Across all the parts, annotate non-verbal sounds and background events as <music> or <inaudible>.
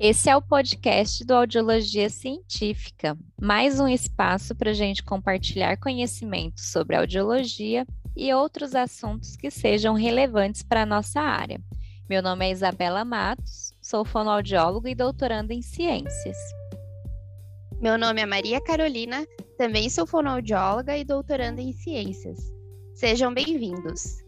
Esse é o podcast do Audiologia Científica, mais um espaço para a gente compartilhar conhecimentos sobre audiologia e outros assuntos que sejam relevantes para a nossa área. Meu nome é Isabela Matos, sou fonoaudióloga e doutoranda em ciências. Meu nome é Maria Carolina, também sou fonoaudióloga e doutoranda em ciências. Sejam bem-vindos!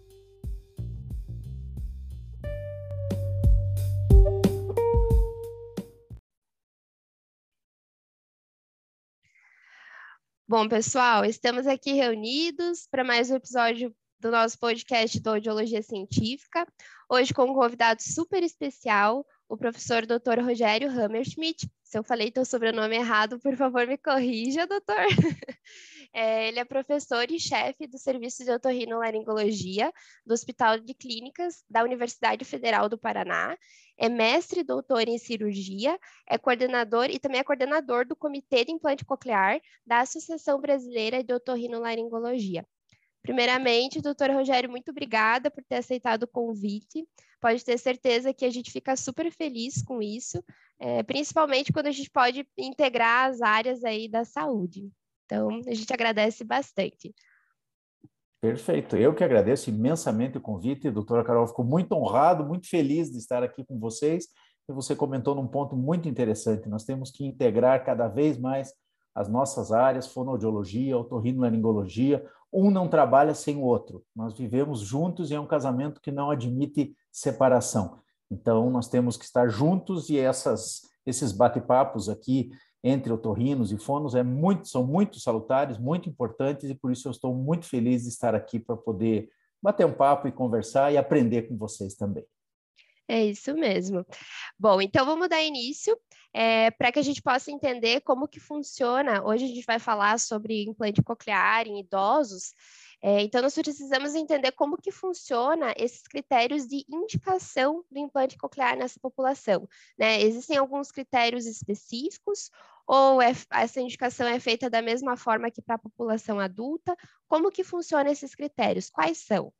Bom, pessoal, estamos aqui reunidos para mais um episódio do nosso podcast do Audiologia Científica. Hoje com um convidado super especial, o professor Dr. Rogério Hammerschmidt. Se eu falei teu sobrenome errado, por favor, me corrija, doutor. <laughs> É, ele é professor e chefe do Serviço de Otorrinolaringologia do Hospital de Clínicas da Universidade Federal do Paraná, é mestre e doutor em cirurgia, é coordenador e também é coordenador do Comitê de Implante Coclear da Associação Brasileira de Otorrinolaringologia. Primeiramente, doutor Rogério, muito obrigada por ter aceitado o convite. Pode ter certeza que a gente fica super feliz com isso, é, principalmente quando a gente pode integrar as áreas aí da saúde. Então, a gente agradece bastante. Perfeito. Eu que agradeço imensamente o convite, doutora Carol. Fico muito honrado, muito feliz de estar aqui com vocês. E você comentou num ponto muito interessante. Nós temos que integrar cada vez mais as nossas áreas, fonoaudiologia, otorrinolaringologia. Um não trabalha sem o outro. Nós vivemos juntos e é um casamento que não admite separação. Então, nós temos que estar juntos e essas, esses bate-papos aqui entre otorrinos e fonos é muito, são muito salutares, muito importantes, e por isso eu estou muito feliz de estar aqui para poder bater um papo e conversar e aprender com vocês também. É isso mesmo. Bom, então vamos dar início é, para que a gente possa entender como que funciona. Hoje a gente vai falar sobre implante coclear em idosos. É, então, nós precisamos entender como que funciona esses critérios de indicação do implante coclear nessa população. Né? Existem alguns critérios específicos ou é, essa indicação é feita da mesma forma que para a população adulta? Como que funcionam esses critérios? Quais são?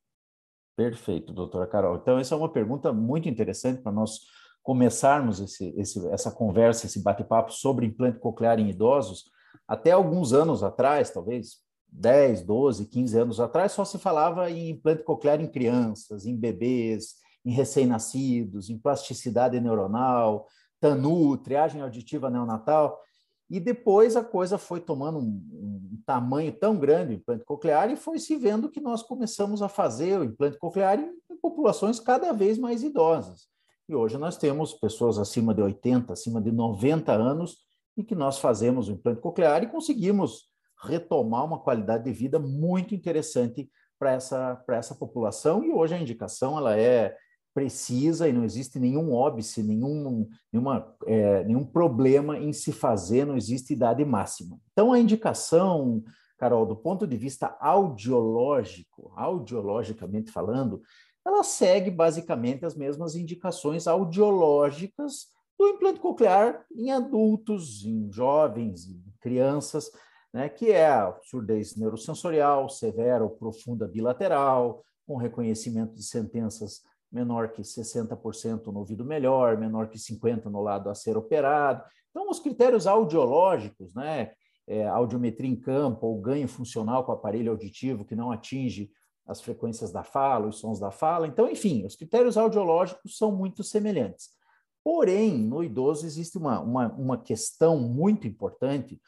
Perfeito, doutora Carol. Então, essa é uma pergunta muito interessante para nós começarmos esse, esse, essa conversa, esse bate-papo sobre implante coclear em idosos. Até alguns anos atrás, talvez 10, 12, 15 anos atrás, só se falava em implante coclear em crianças, em bebês, em recém-nascidos, em plasticidade neuronal, TANU, triagem auditiva neonatal. E depois a coisa foi tomando um, um, tamanho tão grande, o implante coclear, e foi se vendo que nós começamos a fazer o implante coclear em, em populações cada vez mais idosas. E hoje nós temos pessoas acima de 80, acima de 90 anos, e que nós fazemos o implante coclear e conseguimos retomar uma qualidade de vida muito interessante para essa, essa população. E hoje a indicação ela é precisa e não existe nenhum óbice, nenhum, nenhuma, é, nenhum problema em se fazer, não existe idade máxima. Então, a indicação, Carol, do ponto de vista audiológico, audiologicamente falando, ela segue basicamente as mesmas indicações audiológicas do implante coclear em adultos, em jovens, em crianças, né, que é a surdez neurosensorial severa ou profunda bilateral, com reconhecimento de sentenças menor que 60% no ouvido melhor, menor que 50% no lado a ser operado. Então, os critérios audiológicos, né, é, audiometria em campo ou ganho funcional com aparelho auditivo que não atinge as frequências da fala, os sons da fala. Então, enfim, os critérios audiológicos são muito semelhantes. Porém, no idoso existe uma, uma, uma questão muito importante,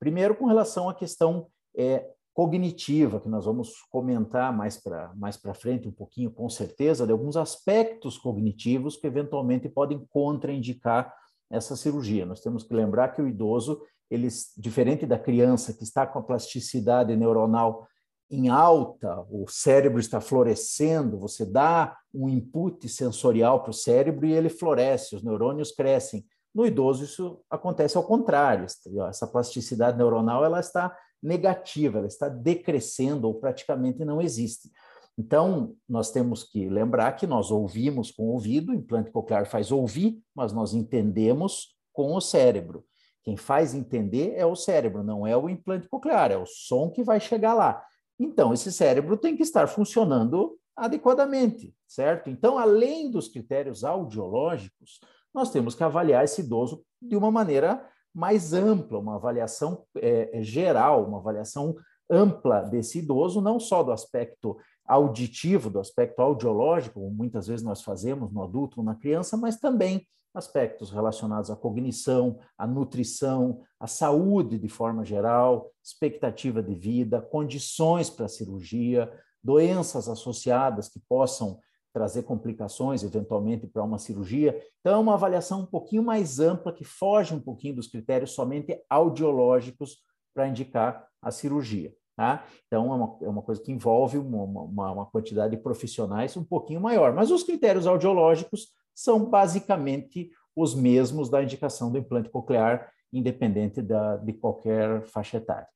primeiro com relação à questão é, cognitiva, que nós vamos comentar mais para mais frente um pouquinho, com certeza, de alguns aspectos cognitivos que eventualmente podem contraindicar essa cirurgia. Nós temos que lembrar que o idoso, ele, diferente da criança que está com a plasticidade neuronal em alta, o cérebro está florescendo, você dá um input sensorial para o cérebro e ele floresce, os neurônios crescem. No idoso, isso acontece ao contrário. Essa plasticidade neuronal ela está negativa, ela está decrescendo ou praticamente não existe. Então, nós temos que lembrar que nós ouvimos com o ouvido, o implante coclear faz ouvir, mas nós entendemos com o cérebro. Quem faz entender é o cérebro, não é o implante coclear, é o som que vai chegar lá. Então, esse cérebro tem que estar funcionando adequadamente, certo? Então, além dos critérios audiológicos, nós temos que avaliar esse idoso de uma maneira mais ampla, uma avaliação é, geral, uma avaliação ampla desse idoso, não só do aspecto auditivo, do aspecto audiológico, como muitas vezes nós fazemos no adulto ou na criança, mas também aspectos relacionados à cognição, à nutrição, à saúde de forma geral, expectativa de vida, condições para a cirurgia, doenças associadas que possam trazer complicações eventualmente para uma cirurgia. Então, é uma avaliação um pouquinho mais ampla, que foge um pouquinho dos critérios somente audiológicos para indicar a cirurgia. Tá? Então, é uma, é uma coisa que envolve uma, uma, uma quantidade de profissionais um pouquinho maior. Mas os critérios audiológicos são basicamente os mesmos da indicação do implante coclear, independente da, de qualquer faixa etária.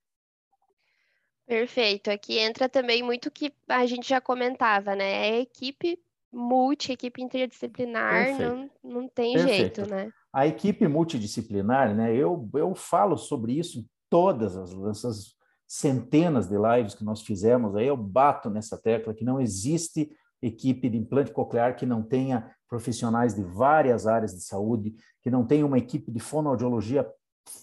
Perfeito. Aqui entra também muito que a gente já comentava, né? É equipe multi, equipe interdisciplinar, não, não tem Perfeito. jeito, né? A equipe multidisciplinar, né? Eu, eu falo sobre isso em todas as, essas centenas de lives que nós fizemos, aí eu bato nessa tecla que não existe equipe de implante coclear que não tenha profissionais de várias áreas de saúde, que não tenha uma equipe de fonoaudiologia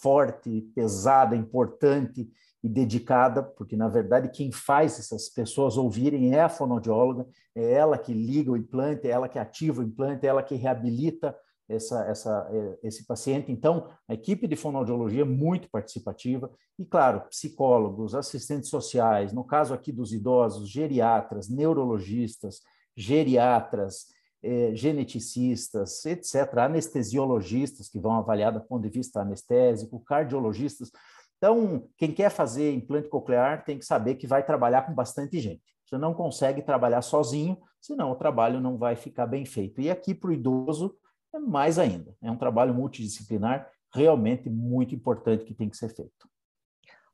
forte, pesada, importante e dedicada, porque na verdade quem faz essas pessoas ouvirem é a fonoaudióloga, é ela que liga o implante, é ela que ativa o implante, é ela que reabilita essa, essa, é, esse paciente. Então, a equipe de fonoaudiologia é muito participativa e, claro, psicólogos, assistentes sociais, no caso aqui dos idosos, geriatras, neurologistas, geriatras, eh, geneticistas, etc., anestesiologistas que vão avaliar do ponto de vista anestésico, cardiologistas. Então, quem quer fazer implante coclear tem que saber que vai trabalhar com bastante gente. Você não consegue trabalhar sozinho, senão o trabalho não vai ficar bem feito. E aqui para o idoso, é mais ainda. É um trabalho multidisciplinar realmente muito importante que tem que ser feito.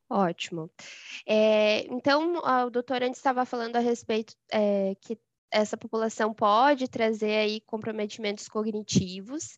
Ótimo. É, então, o doutor antes estava falando a respeito é, que essa população pode trazer aí comprometimentos cognitivos.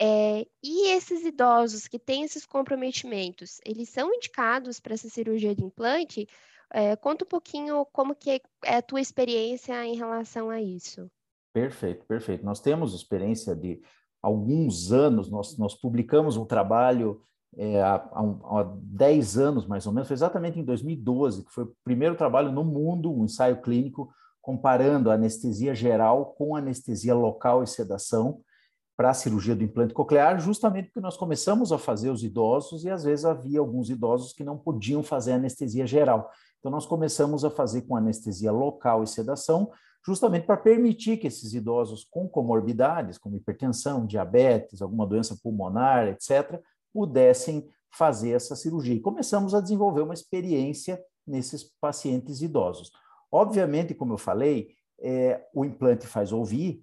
É, e esses idosos que têm esses comprometimentos, eles são indicados para essa cirurgia de implante? É, conta um pouquinho como que é a tua experiência em relação a isso. Perfeito, perfeito. Nós temos experiência de alguns anos, nós, nós publicamos um trabalho é, há, há, há 10 anos, mais ou menos, foi exatamente em 2012, que foi o primeiro trabalho no mundo, um ensaio clínico, comparando anestesia geral com anestesia local e sedação para a cirurgia do implante coclear, justamente porque nós começamos a fazer os idosos e às vezes havia alguns idosos que não podiam fazer anestesia geral. Então nós começamos a fazer com anestesia local e sedação, justamente para permitir que esses idosos com comorbidades, como hipertensão, diabetes, alguma doença pulmonar, etc., pudessem fazer essa cirurgia. E começamos a desenvolver uma experiência nesses pacientes idosos. Obviamente, como eu falei, é, o implante faz ouvir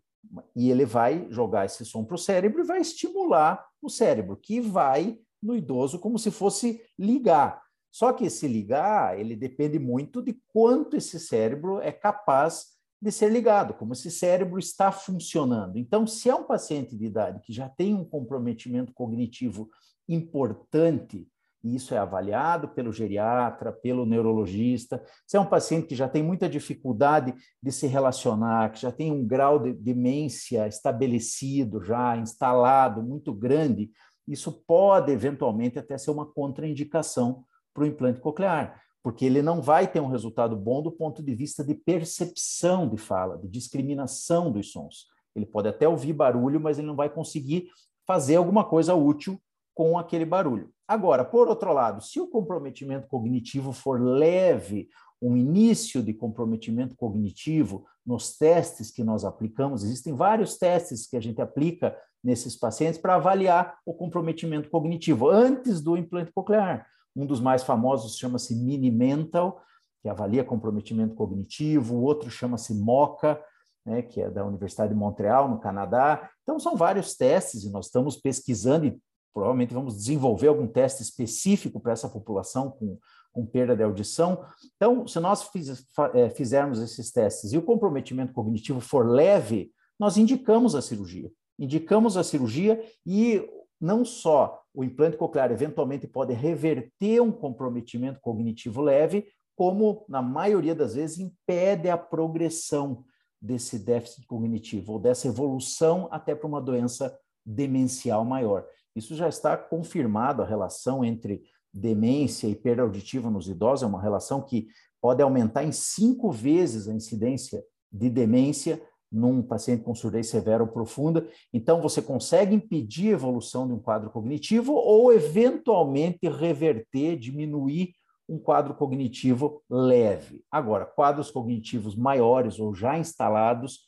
e ele vai jogar esse som para o cérebro e vai estimular o cérebro, que vai no idoso como se fosse ligar. Só que esse ligar, ele depende muito de quanto esse cérebro é capaz de ser ligado, como esse cérebro está funcionando. Então, se é um paciente de idade que já tem um comprometimento cognitivo importante, e isso é avaliado pelo geriatra, pelo neurologista, se é um paciente que já tem muita dificuldade de se relacionar, que já tem um grau de demência estabelecido, já instalado, muito grande, isso pode eventualmente até ser uma contraindicação para o implante coclear porque ele não vai ter um resultado bom do ponto de vista de percepção de fala, de discriminação dos sons. Ele pode até ouvir barulho, mas ele não vai conseguir fazer alguma coisa útil com aquele barulho. Agora, por outro lado, se o comprometimento cognitivo for leve, um início de comprometimento cognitivo nos testes que nós aplicamos, existem vários testes que a gente aplica nesses pacientes para avaliar o comprometimento cognitivo antes do implante coclear. Um dos mais famosos chama-se Mini Mental, que avalia comprometimento cognitivo, o outro chama-se MOCA, né, que é da Universidade de Montreal, no Canadá. Então, são vários testes e nós estamos pesquisando e provavelmente vamos desenvolver algum teste específico para essa população com, com perda de audição. Então, se nós fiz, é, fizermos esses testes e o comprometimento cognitivo for leve, nós indicamos a cirurgia. Indicamos a cirurgia e não só o implante coclear eventualmente pode reverter um comprometimento cognitivo leve, como, na maioria das vezes, impede a progressão desse déficit cognitivo ou dessa evolução até para uma doença demencial maior. Isso já está confirmado, a relação entre demência e perda auditiva nos idosos é uma relação que pode aumentar em cinco vezes a incidência de demência num paciente com surdez severa ou profunda. Então, você consegue impedir a evolução de um quadro cognitivo ou, eventualmente, reverter, diminuir um quadro cognitivo leve. Agora, quadros cognitivos maiores ou já instalados,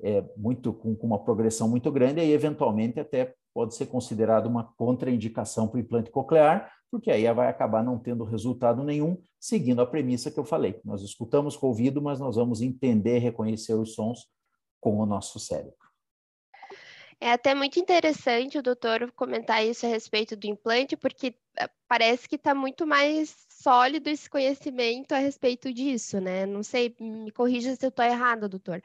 é, muito com, com uma progressão muito grande, aí, eventualmente, até pode ser considerado uma contraindicação para o implante coclear, porque aí vai acabar não tendo resultado nenhum, seguindo a premissa que eu falei. Nós escutamos com o ouvido, mas nós vamos entender, reconhecer os sons com o nosso cérebro. É até muito interessante o doutor comentar isso a respeito do implante, porque eh, parece que está muito mais sólido esse conhecimento a respeito disso, né? Não sei, me corrija se eu estou errada, doutor.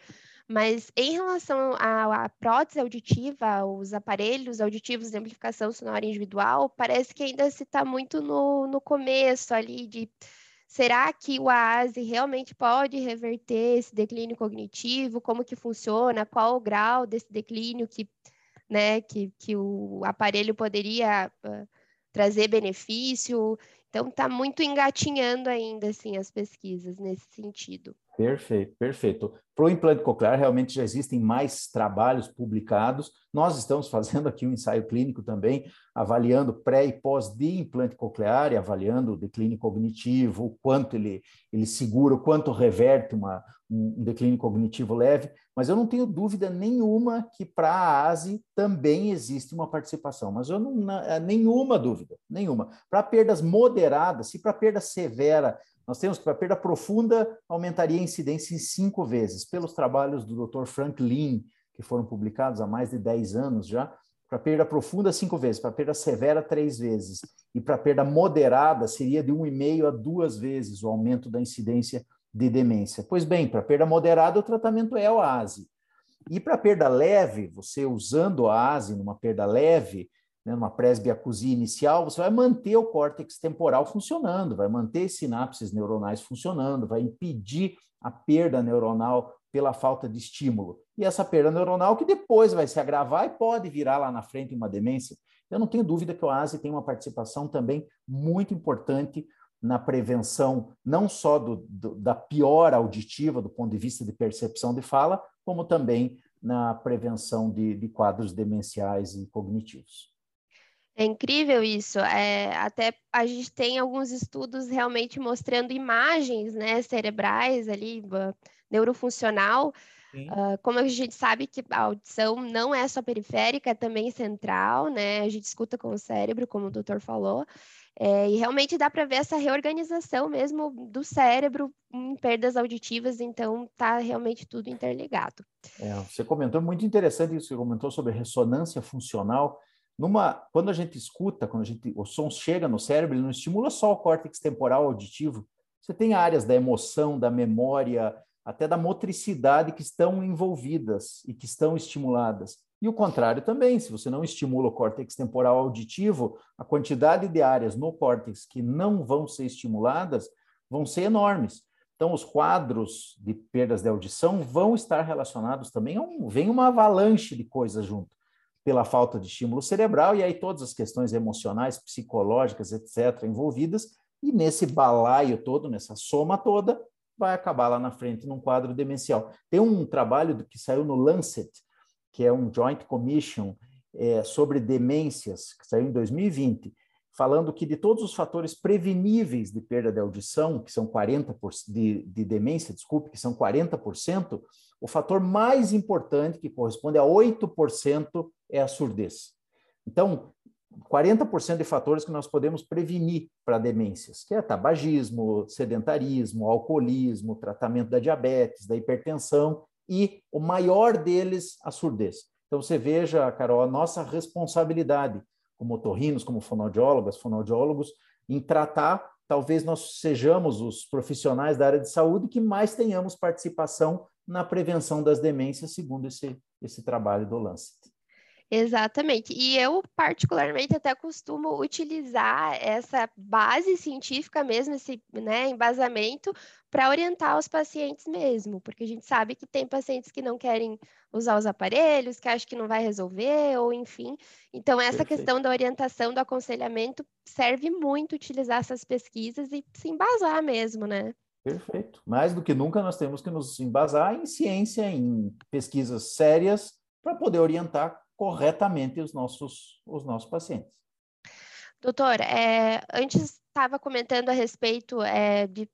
Mas em relação à, prótese auditiva, os aparelhos auditivos de amplificação sonora individual, parece que ainda se está muito no, no começo ali de Será que o AASE realmente pode reverter esse declínio cognitivo? Como que funciona? Qual o grau desse declínio que, né, que, que o aparelho poderia uh, trazer benefício? Então, está muito engatinhando ainda assim, as pesquisas nesse sentido. Perfeito, perfeito. Para o implante coclear, realmente já existem mais trabalhos publicados. Nós estamos <laughs> fazendo aqui um ensaio clínico também, avaliando pré e pós de implante coclear e avaliando o declínio cognitivo, o quanto ele, ele segura, o quanto reverte uma, um declínio cognitivo leve. Mas eu não tenho dúvida nenhuma que para a ASE também existe uma participação. Mas eu não, nenhuma dúvida, nenhuma. Para perdas moderadas, se para perda severa nós temos que para perda profunda aumentaria a incidência em cinco vezes, pelos trabalhos do Dr. Frank Lean, que foram publicados há mais de 10 anos já. Para perda profunda, cinco vezes, para perda severa, três vezes. E para perda moderada, seria de um e meio a duas vezes o aumento da incidência de demência. Pois bem, para perda moderada, o tratamento é o ASE. E para perda leve, você usando a ASE numa perda leve, né, numa presbiacusia inicial, você vai manter o córtex temporal funcionando, vai manter sinapses neuronais funcionando, vai impedir a perda neuronal pela falta de estímulo. E essa perda neuronal que depois vai se agravar e pode virar lá na frente uma demência. Eu não tenho dúvida que o ASE tem uma participação também muito importante na prevenção não só do, do, da piora auditiva do ponto de vista de percepção de fala, como também na prevenção de, de quadros demenciais e cognitivos. É incrível isso. É, até a gente tem alguns estudos realmente mostrando imagens né, cerebrais ali, neurofuncional. Uh, como a gente sabe que a audição não é só periférica, é também central, né? A gente escuta com o cérebro, como o doutor falou. É, e realmente dá para ver essa reorganização mesmo do cérebro em perdas auditivas, então está realmente tudo interligado. É, você comentou muito interessante isso, você comentou sobre ressonância funcional. Numa, quando a gente escuta, quando a gente, o som chega no cérebro, ele não estimula só o córtex temporal auditivo. Você tem áreas da emoção, da memória, até da motricidade que estão envolvidas e que estão estimuladas. E o contrário também, se você não estimula o córtex temporal auditivo, a quantidade de áreas no córtex que não vão ser estimuladas vão ser enormes. Então, os quadros de perdas de audição vão estar relacionados também a um, vem uma avalanche de coisas junto pela falta de estímulo cerebral, e aí todas as questões emocionais, psicológicas, etc., envolvidas, e nesse balaio todo, nessa soma toda, vai acabar lá na frente num quadro demencial. Tem um trabalho que saiu no Lancet, que é um Joint Commission é, sobre demências, que saiu em 2020, falando que de todos os fatores preveníveis de perda de audição, que são 40%, de, de demência, desculpe, que são 40%, o fator mais importante, que corresponde a 8%, é a surdez. Então, 40% de fatores que nós podemos prevenir para demências, que é tabagismo, sedentarismo, alcoolismo, tratamento da diabetes, da hipertensão e o maior deles, a surdez. Então você veja, Carol, a nossa responsabilidade como otorrinos, como fonoaudiólogas, fonoaudiólogos, em tratar, talvez nós sejamos os profissionais da área de saúde que mais tenhamos participação na prevenção das demências, segundo esse, esse trabalho do Lancet. Exatamente. E eu, particularmente, até costumo utilizar essa base científica mesmo, esse né, embasamento, para orientar os pacientes mesmo, porque a gente sabe que tem pacientes que não querem usar os aparelhos, que acham que não vai resolver, ou enfim. Então, essa Perfeito. questão da orientação, do aconselhamento, serve muito utilizar essas pesquisas e se embasar mesmo, né? Perfeito. Mais do que nunca, nós temos que nos embasar em ciência, em pesquisas sérias, para poder orientar corretamente os nossos, os nossos pacientes. Doutor, é, antes estava comentando a respeito é, de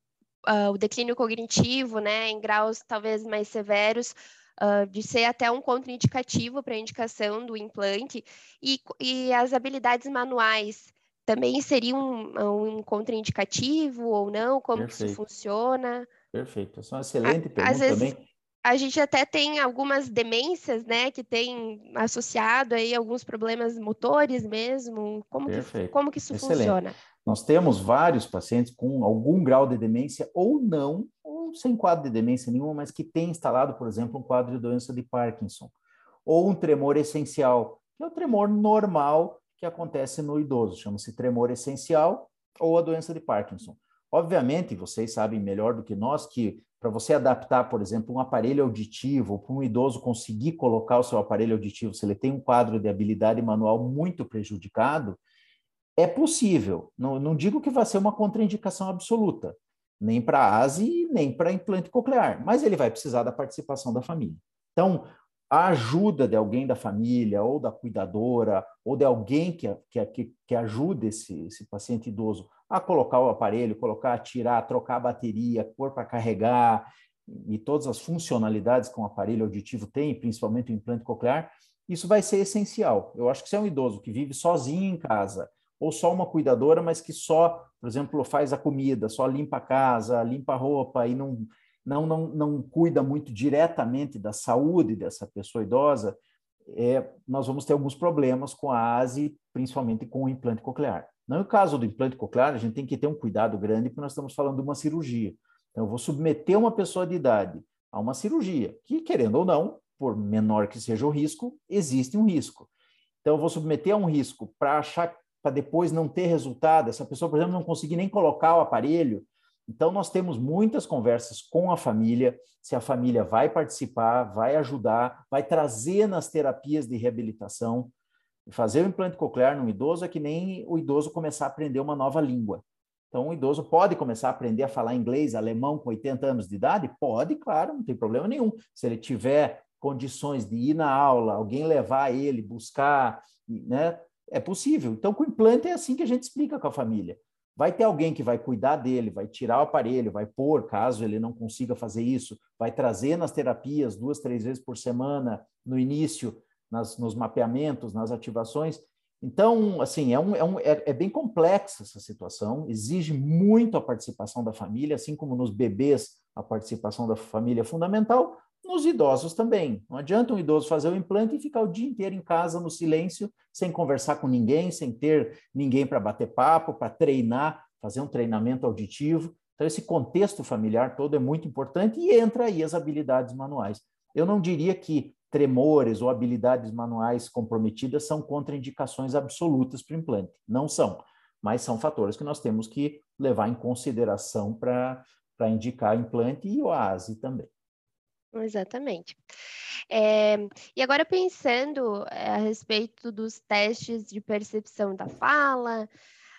uh, o declínio cognitivo, né, em graus talvez mais severos, uh, de ser até um contraindicativo para a indicação do implante, e, e, as habilidades manuais também seriam um, um contraindicativo ou não? Como Perfeito. que isso funciona? Perfeito, essa é uma excelente a, pergunta vezes, também a gente até tem algumas demências, né, que tem associado aí alguns problemas motores mesmo. Como, que, como que isso Excelente. funciona? Nós temos vários pacientes com algum grau de demência ou não, ou sem quadro de demência nenhuma, mas que tem instalado, por exemplo, um quadro de doença de Parkinson, ou um tremor essencial, que é o tremor normal que acontece no idoso, chama-se tremor essencial ou a doença de Parkinson. Obviamente, vocês sabem melhor do que nós que para você adaptar, por exemplo, um aparelho auditivo, para um idoso conseguir colocar o seu aparelho auditivo, se ele tem um quadro de habilidade manual muito prejudicado, é possível. Não, não digo que vai ser uma contraindicação absoluta, nem para ASE, nem para implante coclear, mas ele vai precisar da participação da família. Então, a ajuda de alguém da família, ou da cuidadora, ou de alguém que, que, que ajude esse, esse paciente idoso a colocar o aparelho, colocar, tirar, trocar a bateria, pôr para carregar, e todas as funcionalidades que um aparelho auditivo tem, principalmente o implante coclear, isso vai ser essencial. Eu acho que se é um idoso que vive sozinho em casa, ou só uma cuidadora, mas que só, por exemplo, faz a comida, só limpa a casa, limpa a roupa e não, não, não, não cuida muito diretamente da saúde dessa pessoa idosa, é, nós vamos ter alguns problemas com a ASE, principalmente com o implante coclear. No caso do implante coclear, a gente tem que ter um cuidado grande, porque nós estamos falando de uma cirurgia. Então, eu vou submeter uma pessoa de idade a uma cirurgia, que, querendo ou não, por menor que seja o risco, existe um risco. Então, eu vou submeter a um risco para achar, para depois não ter resultado, essa pessoa, por exemplo, não conseguir nem colocar o aparelho. Então, nós temos muitas conversas com a família, se a família vai participar, vai ajudar, vai trazer nas terapias de reabilitação. Fazer o implante coclear no idoso é que nem o idoso começar a aprender uma nova língua. Então, o idoso pode começar a aprender a falar inglês, alemão com 80 anos de idade? Pode, claro, não tem problema nenhum. Se ele tiver condições de ir na aula, alguém levar ele, buscar, né? É possível. Então, com o implante é assim que a gente explica com a família. Vai ter alguém que vai cuidar dele, vai tirar o aparelho, vai pôr, caso ele não consiga fazer isso, vai trazer nas terapias duas, três vezes por semana no início nas, nos mapeamentos, nas ativações. Então, assim, é, um, é, um, é, é, bem complexa essa situação, exige muito a participação da família, assim como nos bebês a participação da família é fundamental, nos idosos também. Não adianta um idoso fazer o implante e ficar o dia inteiro em casa no silêncio, sem conversar com ninguém, sem ter ninguém para bater papo, para treinar, fazer um treinamento auditivo. Então, esse contexto familiar todo é muito importante e entra aí as habilidades manuais. Eu não diria que tremores ou habilidades manuais comprometidas são contraindicações absolutas para o implante. Não são, mas são fatores que nós temos que levar em consideração para indicar implante e o também. Exatamente. É, e agora pensando é, a respeito dos testes de percepção da fala,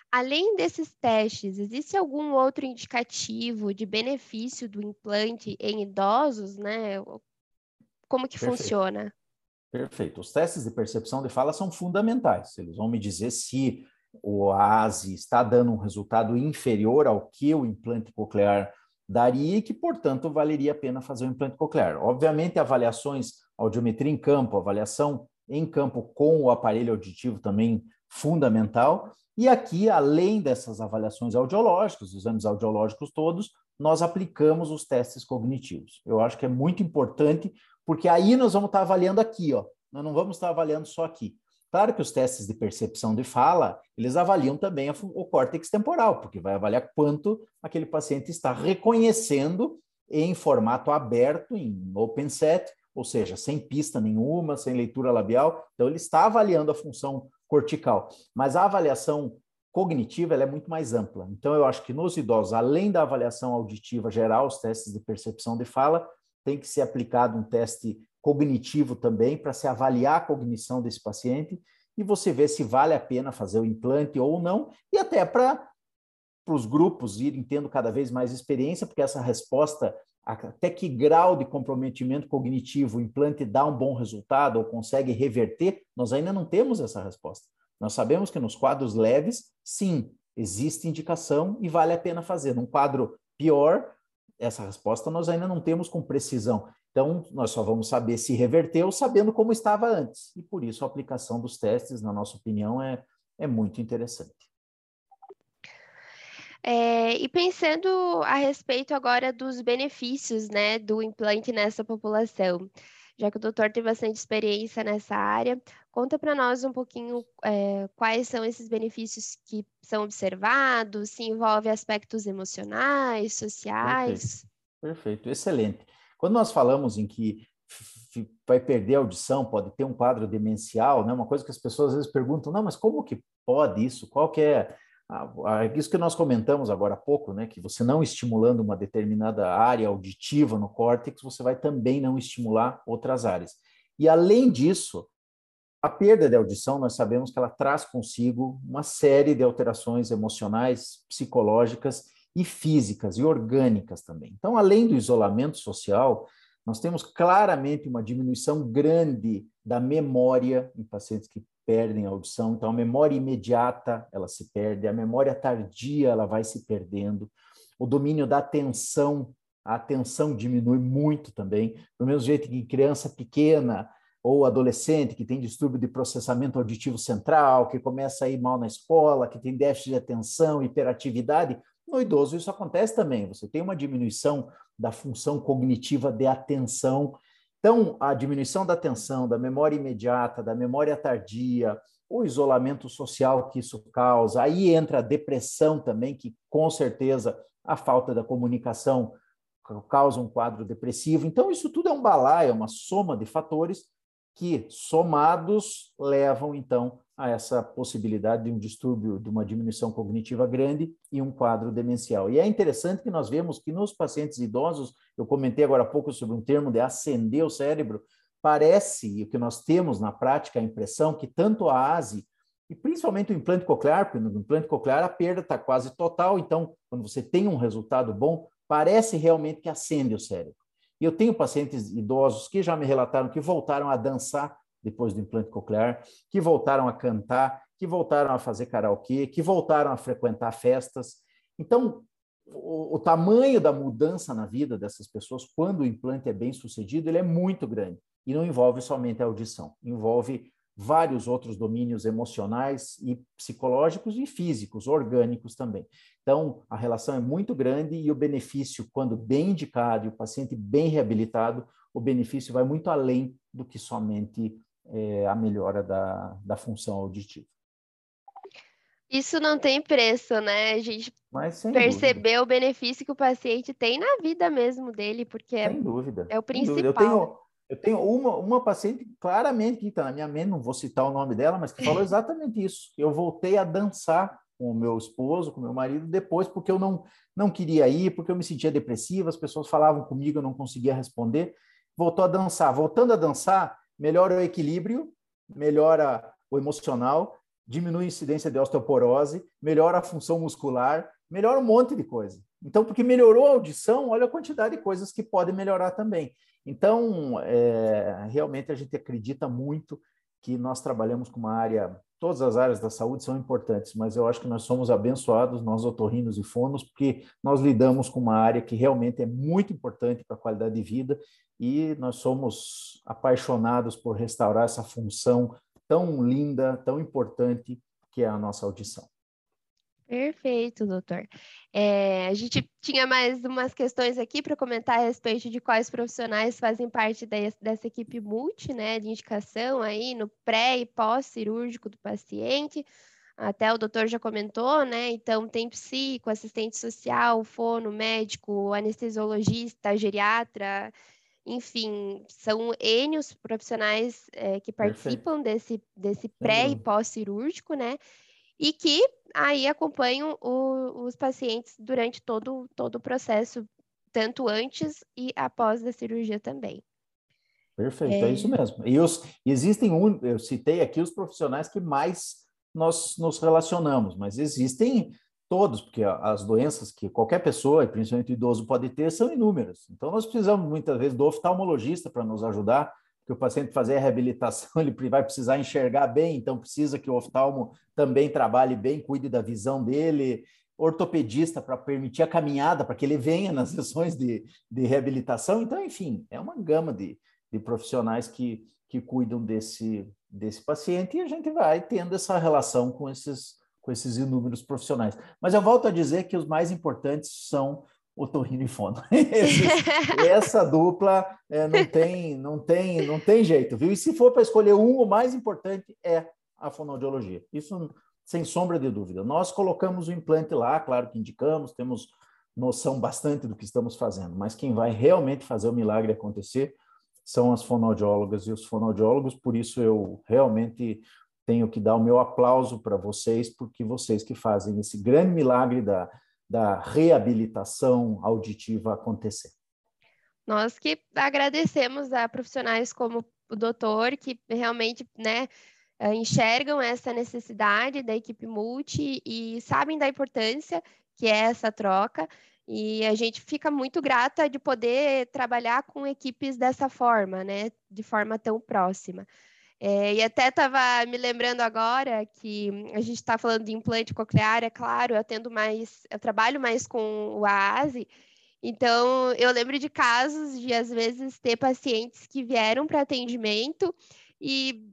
além desses testes, existe algum outro indicativo de benefício do implante em idosos, né? Como que Perfeito. funciona? Perfeito. Os testes de percepção de fala são fundamentais. Eles vão me dizer se o ASE está dando um resultado inferior ao que o implante coclear daria e que, portanto, valeria a pena fazer o implante coclear. Obviamente, avaliações, audiometria em campo, avaliação em campo com o aparelho auditivo também fundamental. E aqui, além dessas avaliações audiológicas, os exames audiológicos todos, nós aplicamos os testes cognitivos. Eu acho que é muito importante porque aí nós vamos estar avaliando aqui, ó. Nós não vamos estar avaliando só aqui. Claro que os testes de percepção de fala, eles avaliam também a, o córtex temporal, porque vai avaliar quanto aquele paciente está reconhecendo em formato aberto, em open set, ou seja, sem pista nenhuma, sem leitura labial. Então, ele está avaliando a função cortical. Mas a avaliação cognitiva é muito mais ampla. Então, eu acho que nos idosos, além da avaliação auditiva geral, os testes de percepção de fala, tem que ser aplicado um teste cognitivo também para se avaliar a cognição desse paciente e você ver se vale a pena fazer o implante ou não, e até para os grupos irem tendo cada vez mais experiência, porque essa resposta, até que grau de comprometimento cognitivo o implante dá um bom resultado ou consegue reverter, nós ainda não temos essa resposta. Nós sabemos que nos quadros leves, sim, existe indicação e vale a pena fazer. Num quadro pior, essa resposta nós ainda não temos com precisão. Então, nós só vamos saber se reverteu sabendo como estava antes. E por isso a aplicação dos testes, na nossa opinião, é, é muito interessante. É, e pensando a respeito agora dos benefícios né, do implante nessa população, já que o doutor tem bastante experiência nessa área. Conta para nós um pouquinho é, quais são esses benefícios que são observados, se envolve aspectos emocionais, sociais. Perfeito, Perfeito. excelente. Quando nós falamos em que vai perder a audição, pode ter um quadro demencial, né? Uma coisa que as pessoas às vezes perguntam, não, mas como que pode isso? Qual que é isso que nós comentamos agora há pouco, né, que você não estimulando uma determinada área auditiva no córtex, você vai também não estimular outras áreas. E além disso, a perda de audição, nós sabemos que ela traz consigo uma série de alterações emocionais, psicológicas e físicas e orgânicas também. Então, além do isolamento social, nós temos claramente uma diminuição grande da memória em pacientes que perdem a audição. Então, a memória imediata ela se perde, a memória tardia ela vai se perdendo, o domínio da atenção, a atenção diminui muito também, do mesmo jeito que em criança pequena ou adolescente que tem distúrbio de processamento auditivo central, que começa a ir mal na escola, que tem déficit de atenção, hiperatividade, no idoso isso acontece também. Você tem uma diminuição da função cognitiva de atenção então, a diminuição da atenção, da memória imediata, da memória tardia, o isolamento social que isso causa, aí entra a depressão também, que com certeza a falta da comunicação causa um quadro depressivo. Então, isso tudo é um balaio, é uma soma de fatores que, somados, levam, então, a essa possibilidade de um distúrbio, de uma diminuição cognitiva grande e um quadro demencial. E é interessante que nós vemos que nos pacientes idosos, eu comentei agora há pouco sobre um termo de acender o cérebro, parece, e o que nós temos na prática, a impressão que tanto a ASE e principalmente o implante coclear, porque no implante coclear a perda está quase total, então, quando você tem um resultado bom, parece realmente que acende o cérebro. E eu tenho pacientes idosos que já me relataram que voltaram a dançar depois do implante coclear, que voltaram a cantar, que voltaram a fazer karaokê, que voltaram a frequentar festas. Então, o, o, tamanho da mudança na vida dessas pessoas, quando o implante é bem sucedido, ele é muito grande. E não envolve somente a audição, envolve vários outros domínios emocionais e psicológicos e físicos, orgânicos também. Então, a relação é muito grande e o benefício, quando bem indicado e o paciente bem reabilitado, o benefício vai muito além do que somente é, a melhora da, da função auditiva. Isso não tem preço, né? A gente perceber o benefício que o paciente tem na vida mesmo dele, porque é, dúvida, é o principal. Eu tenho, eu tenho uma, uma paciente claramente que está na minha mente, não vou citar o nome dela, mas que falou <laughs> exatamente isso. Eu voltei a dançar com o meu esposo, com o meu marido, depois, porque eu não, não queria ir, porque eu me sentia depressiva, as pessoas falavam comigo, eu não conseguia responder. Voltou a dançar. Voltando a dançar, melhora o equilíbrio, melhora o emocional, diminui a incidência de osteoporose, melhora a função muscular, melhora um monte de coisa. Então, porque melhorou a audição, olha a quantidade de coisas que podem melhorar também. Então, é, realmente a gente acredita muito que nós trabalhamos com uma área, todas as áreas da saúde são importantes, mas eu acho que nós somos abençoados, nós otorrinos e fonos, porque nós lidamos com uma área que realmente é muito importante para a qualidade de vida e nós somos apaixonados por restaurar essa função tão linda, tão importante que é a nossa audição. Perfeito, doutor. É, a gente tinha mais umas questões aqui para comentar a respeito de quais profissionais fazem parte dessa equipe multi, né, de indicação aí no pré e pós-cirúrgico do paciente. Até o doutor já comentou, né? Então, tem psico, assistente social, fono, médico, anestesiologista, geriatra, enfim, são N os profissionais é, que participam desse, desse pré e pós-cirúrgico, né? E que aí acompanham o, os pacientes durante todo, todo o processo, tanto antes e após a cirurgia também. Perfeito, é, é isso mesmo. E os, existem, um, eu citei aqui os profissionais que mais nós nos relacionamos, mas existem todos, porque as doenças que qualquer pessoa, principalmente idoso, pode ter, são inúmeras. Então, nós precisamos muitas vezes do oftalmologista para nos ajudar, porque o paciente fazer a reabilitação, <laughs> ele vai precisar enxergar bem, então precisa que o oftalmo também trabalhe bem, cuide da visão dele, ortopedista para permitir a caminhada, para que ele venha nas <laughs> sessões de, de reabilitação. Então, enfim, é uma gama de, de profissionais que, que cuidam desse, desse paciente e a gente vai tendo essa relação com esses com esses inúmeros profissionais. Mas eu volto a dizer que os mais importantes são o Torrino e Fono. <laughs> essa dupla é, não tem, não tem, não tem jeito, viu? E se for para escolher um, o mais importante é a fonoaudiologia. Isso sem sombra de dúvida. Nós colocamos o implante lá, claro que indicamos, temos noção bastante do que estamos fazendo, mas quem vai realmente fazer o milagre acontecer são as fonoaudiólogas e os fonoaudiólogos, por isso eu realmente tenho que dar o meu aplauso para vocês, porque vocês que fazem esse grande milagre da, da reabilitação auditiva acontecer. Nós que agradecemos a profissionais como o doutor, que realmente né, eh, enxergam essa necessidade da equipe multi e sabem da importância que é essa troca. E a gente fica muito grata de poder trabalhar com equipes dessa forma, né, de forma tão próxima. É, e até estava me lembrando agora que a gente está falando de implante coclear, é claro, eu atendo mais, eu trabalho mais com o AASE, então eu lembro de casos de às vezes ter pacientes que vieram para atendimento e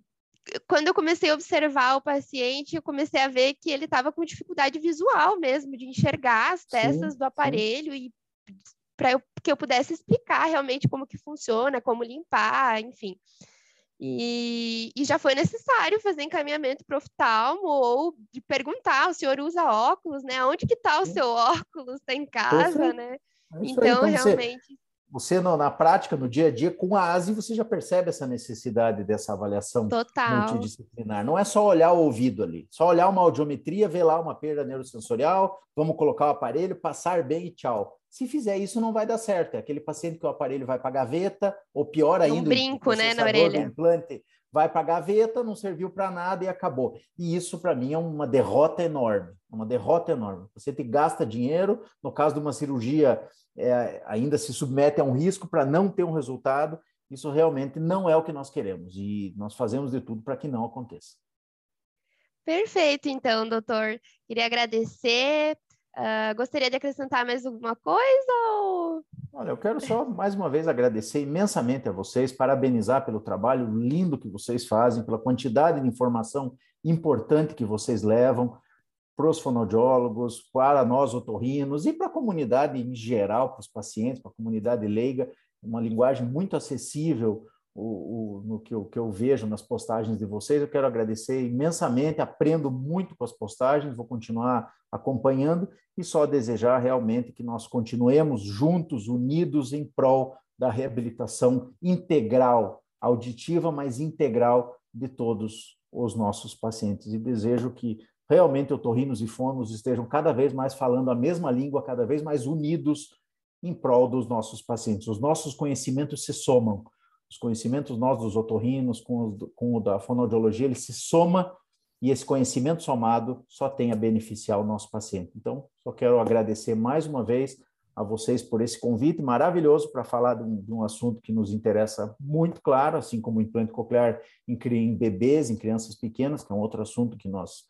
quando eu comecei a observar o paciente, eu comecei a ver que ele estava com dificuldade visual mesmo, de enxergar as peças sim, do aparelho sim. e para que eu pudesse explicar realmente como que funciona, como limpar, enfim. E, e, já foi necessário fazer encaminhamento para oftalmo ou de perguntar, o senhor usa óculos, né? Onde que está o seu <laughs> óculos? Está em casa, né? É então, então, realmente... Você, você na prática, no dia a dia, com a ASI, você já percebe essa necessidade dessa avaliação Total. multidisciplinar. Não é só olhar o ouvido ali, só olhar uma audiometria, ver lá uma perda neurosensorial, vamos colocar o aparelho, passar bem e tchau. Se fizer isso, não vai dar certo. É aquele paciente que o aparelho vai para a gaveta, ou pior ainda, um brinco, né, na orelha. implante vai para a gaveta, não serviu para nada e acabou. E isso, para mim, é uma derrota enorme. Uma derrota enorme. Você te gasta dinheiro, no caso de uma cirurgia, é, ainda se submete a um risco para não ter um resultado. Isso realmente não é o que nós queremos e nós fazemos de tudo para que não aconteça. Perfeito, então, doutor. Queria agradecer Uh, gostaria de acrescentar mais alguma coisa? Ou... Olha, eu quero só mais uma vez agradecer imensamente a vocês, parabenizar pelo trabalho lindo que vocês fazem, pela quantidade de informação importante que vocês levam para os fonoaudiólogos, para nós otorrinos e para a comunidade em geral, para os pacientes, para a comunidade leiga, uma linguagem muito acessível o, o, no que eu, que eu vejo nas postagens de vocês. Eu quero agradecer imensamente, aprendo muito com as postagens, vou continuar acompanhando e só desejar realmente que nós continuemos juntos, unidos em prol da reabilitação integral, auditiva, mas integral de todos os nossos pacientes. E desejo que realmente otorrinos e fonos estejam cada vez mais falando a mesma língua, cada vez mais unidos em prol dos nossos pacientes. Os nossos conhecimentos se somam os conhecimentos nós dos otorrinos com, com o da fonoaudiologia, ele se soma e esse conhecimento somado só tem a beneficiar o nosso paciente. Então, só quero agradecer mais uma vez a vocês por esse convite maravilhoso para falar de um, de um, assunto que nos interessa muito claro, assim como o implante coclear em, em bebês, em crianças pequenas, que é um outro assunto que nós,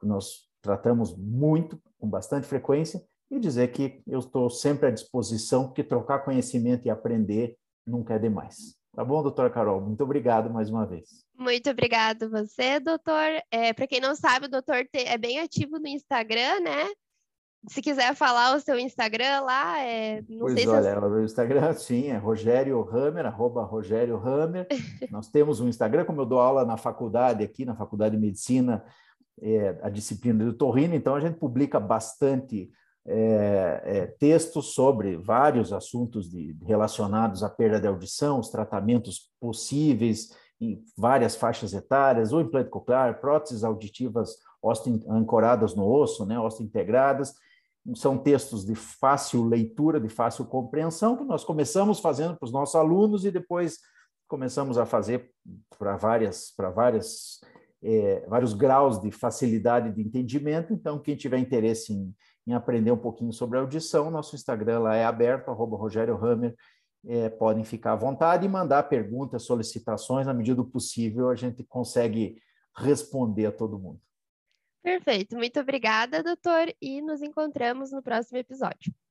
que nós tratamos muito, com bastante frequência, e dizer que eu estou sempre à disposição, porque trocar conhecimento e aprender nunca é demais. Tá bom, doutora Carol? Muito obrigado mais uma vez. Muito obrigado você, doutor. É, Para quem não sabe, o doutor é bem ativo no Instagram, né? Se quiser falar o seu Instagram lá, é, não pois sei olha, se... o Instagram, <laughs> sim, é Rogério Hammer, arroba Rogério Hammer. <laughs> Nós temos um Instagram, como eu dou aula na faculdade aqui, na Faculdade de Medicina, é, a disciplina do torrino, então a gente publica bastante é, é, textos sobre vários assuntos de, relacionados à perda de audição, os tratamentos possíveis em várias faixas etárias, o implante coclear, próteses auditivas ancoradas no osso, né, integradas. São textos de fácil leitura, de fácil compreensão, que nós começamos fazendo para os nossos alunos e depois começamos a fazer para várias, para várias, é, vários graus de facilidade de entendimento. Então, quem tiver interesse em, em aprender um pouquinho sobre audição, nosso Instagram lá é aberto, arroba Rogério Hammer, é, podem ficar à vontade e mandar perguntas, solicitações, na medida do possível, a gente consegue responder a todo mundo. Perfeito, muito obrigada, doutor, e nos encontramos no próximo episódio.